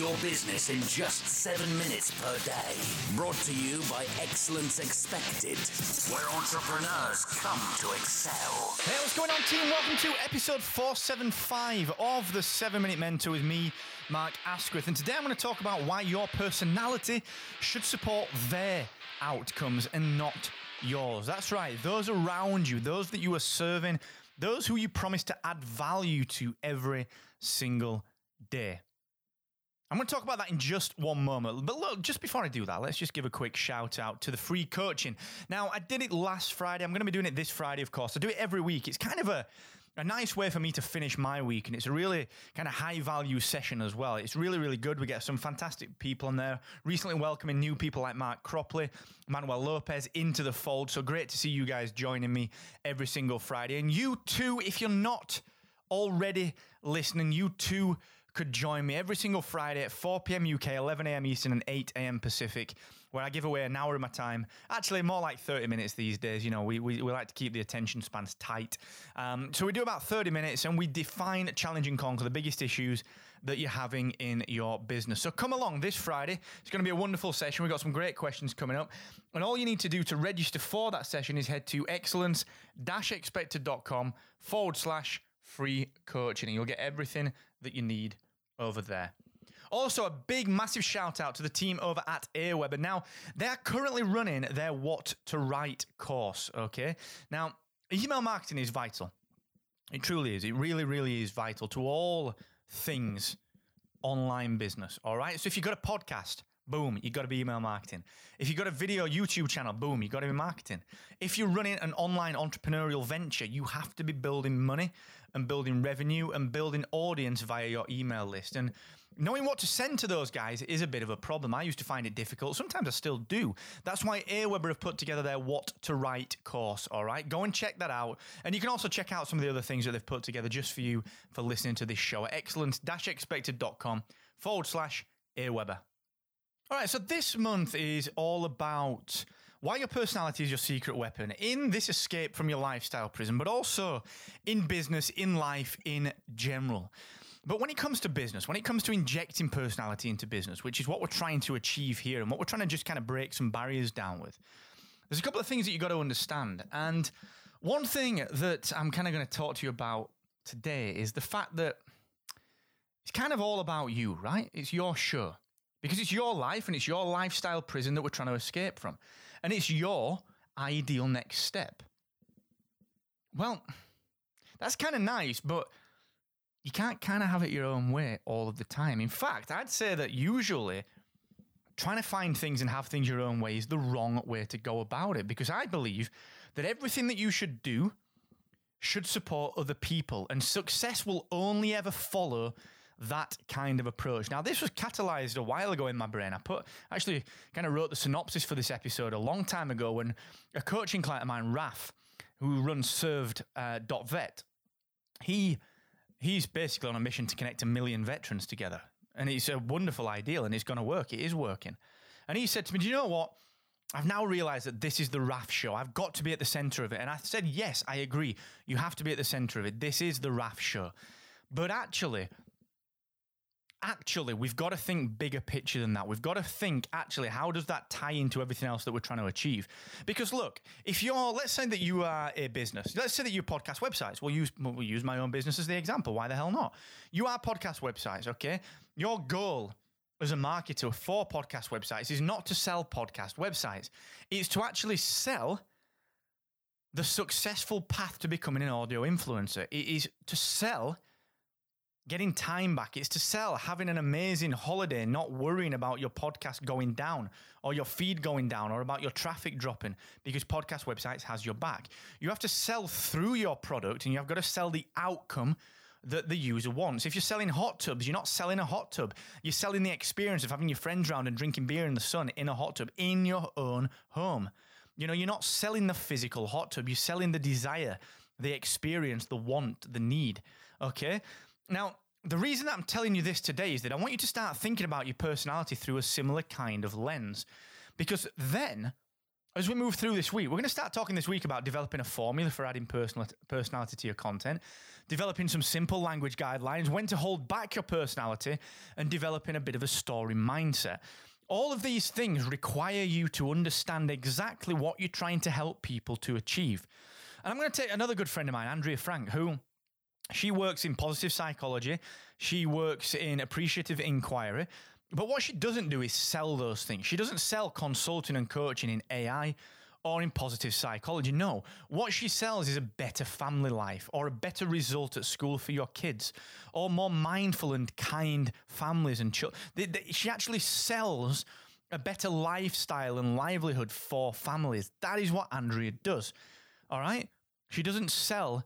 Your business in just 7 minutes per day. Brought to you by Excellence Expected, where entrepreneurs come to excel. Hey, what's going on, team? Welcome to episode 475 of the 7 Minute Mentor with me, Mark Asquith. And today I'm going to talk about why your personality should support their outcomes and not yours. That's right, those around you, those that you are serving, those who you promise to add value to every single day. I'm going to talk about that in just one moment. But look, just before I do that, let's just give a quick shout out to the free coaching. Now, I did it last Friday. I'm going to be doing it this Friday, of course. I do it every week. It's kind of a a nice way for me to finish my week. And it's a really kind of high value session as well. It's really, really good. We get some fantastic people in there. Recently welcoming new people like Mark Cropley, Manuel Lopez into the fold. So great to see you guys joining me every single Friday. And you too, if you're not already listening, you too could join me every single Friday at 4 p.m. UK, 11 a.m. Eastern, and 8 a.m. Pacific, where I give away an hour of my time. Actually, more like 30 minutes these days. You know, we, we, we like to keep the attention spans tight. Um, so we do about 30 minutes and we define, challenge, and conquer the biggest issues that you're having in your business. So come along this Friday. It's going to be a wonderful session. We've got some great questions coming up. And all you need to do to register for that session is head to excellence expected.com forward slash free coaching. And you'll get everything that you need over there. Also, a big, massive shout out to the team over at Aweber. Now, they are currently running their What to Write course. Okay. Now, email marketing is vital. It truly is. It really, really is vital to all things online business. All right. So if you've got a podcast, boom, you got to be email marketing. If you've got a video YouTube channel, boom, you got to be marketing. If you're running an online entrepreneurial venture, you have to be building money and building revenue and building audience via your email list. And knowing what to send to those guys is a bit of a problem. I used to find it difficult. Sometimes I still do. That's why Aweber have put together their What to Write course. All right, go and check that out. And you can also check out some of the other things that they've put together just for you for listening to this show at excellence-expected.com forward slash Aweber. All right, so this month is all about why your personality is your secret weapon in this escape from your lifestyle prison, but also in business, in life, in general. But when it comes to business, when it comes to injecting personality into business, which is what we're trying to achieve here and what we're trying to just kind of break some barriers down with, there's a couple of things that you've got to understand. And one thing that I'm kind of going to talk to you about today is the fact that it's kind of all about you, right? It's your show because it's your life and it's your lifestyle prison that we're trying to escape from and it's your ideal next step. Well, that's kind of nice, but you can't kind of have it your own way all of the time. In fact, I'd say that usually trying to find things and have things your own way is the wrong way to go about it because I believe that everything that you should do should support other people and success will only ever follow that kind of approach. Now, this was catalyzed a while ago in my brain. I put actually kind of wrote the synopsis for this episode a long time ago when a coaching client of mine, Raf, who runs served uh, vet, he he's basically on a mission to connect a million veterans together. And it's a wonderful ideal and it's going to work. It is working. And he said to me, Do you know what? I've now realized that this is the RAF show. I've got to be at the center of it. And I said, Yes, I agree. You have to be at the center of it. This is the RAF show. But actually, actually, we've got to think bigger picture than that. We've got to think, actually, how does that tie into everything else that we're trying to achieve? Because look, if you're, let's say that you are a business, let's say that you podcast websites. We'll use, we'll use my own business as the example. Why the hell not? You are podcast websites, okay? Your goal as a marketer for podcast websites is not to sell podcast websites, it's to actually sell the successful path to becoming an audio influencer. It is to sell getting time back. It's to sell, having an amazing holiday, not worrying about your podcast going down or your feed going down or about your traffic dropping because podcast websites has your back. You have to sell through your product and you've got to sell the outcome that the user wants. If you're selling hot tubs, you're not selling a hot tub. You're selling the experience of having your friends around and drinking beer in the sun in a hot tub in your own home. You know, you're not selling the physical hot tub, you're selling the desire, the experience, the want, the need. Okay. Now, the reason that I'm telling you this today is that I want you to start thinking about your personality through a similar kind of lens. Because then, as we move through this week, we're going to start talking this week about developing a formula for adding personal, personality to your content, developing some simple language guidelines, when to hold back your personality, and developing a bit of a story mindset. All of these things require you to understand exactly what you're trying to help people to achieve. And I'm going to take another good friend of mine, Andrea Frank, who she works in positive psychology, she works in appreciative inquiry. But what she doesn't do is sell those things. She doesn't sell consulting and coaching in AI or in positive psychology. No, what she sells is a better family life or a better result at school for your kids or more mindful and kind families and children. She actually sells a better lifestyle and livelihood for families. That is what Andrea does. All right? She doesn't sell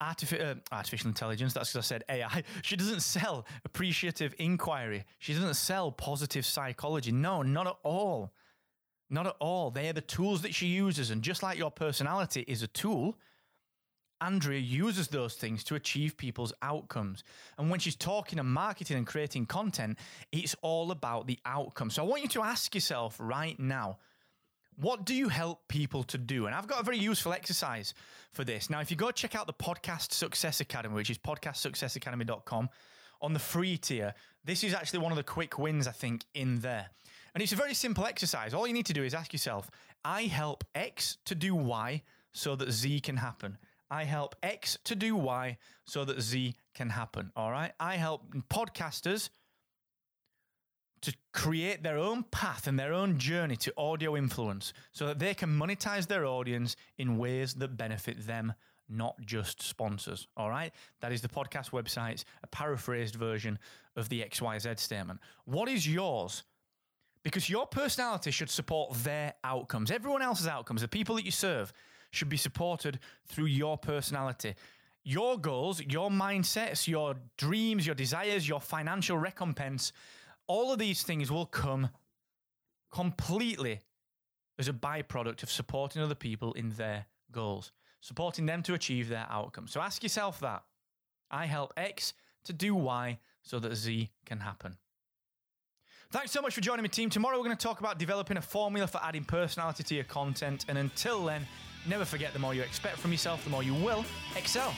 Uh, artificial intelligence, that's because I said AI. She doesn't sell appreciative inquiry. She doesn't sell positive psychology. No, not at all. Not at all. They are the tools that she uses. And just like your personality is a tool, Andrea uses those things to achieve people's outcomes. And when she's talking and marketing and creating content, it's all about the outcome. So I want you to ask yourself right now what do you help people to do? And I've got a very useful exercise for this. Now, if you go check out the Podcast Success Academy, which is podcastsuccessacademy.com, on the free tier, this is actually one of the quick wins, I think, in there. And it's a very simple exercise. All you need to do is ask yourself, I help X to do Y so that Z can happen. I help X to do Y so that Z can happen. All right. I help podcasters to create their own path and their own journey to audio influence so that they can monetize their audience in ways that benefit them, not just sponsors. All right. That is the podcast website's a paraphrased version of the XYZ statement. What is yours? Because your personality should support their outcomes. Everyone else's outcomes, the people that you serve, should be supported through your personality. Your goals, your mindsets, your dreams, your desires, your financial recompense all of these things will come completely as a byproduct of supporting other people in their goals, supporting them to achieve their outcomes. So ask yourself that. I help X to do Y so that Z can happen. Thanks so much for joining me, team. Tomorrow we're going to talk about developing a formula for adding personality to your content. And until then, never forget the more you expect from yourself, the more you will excel.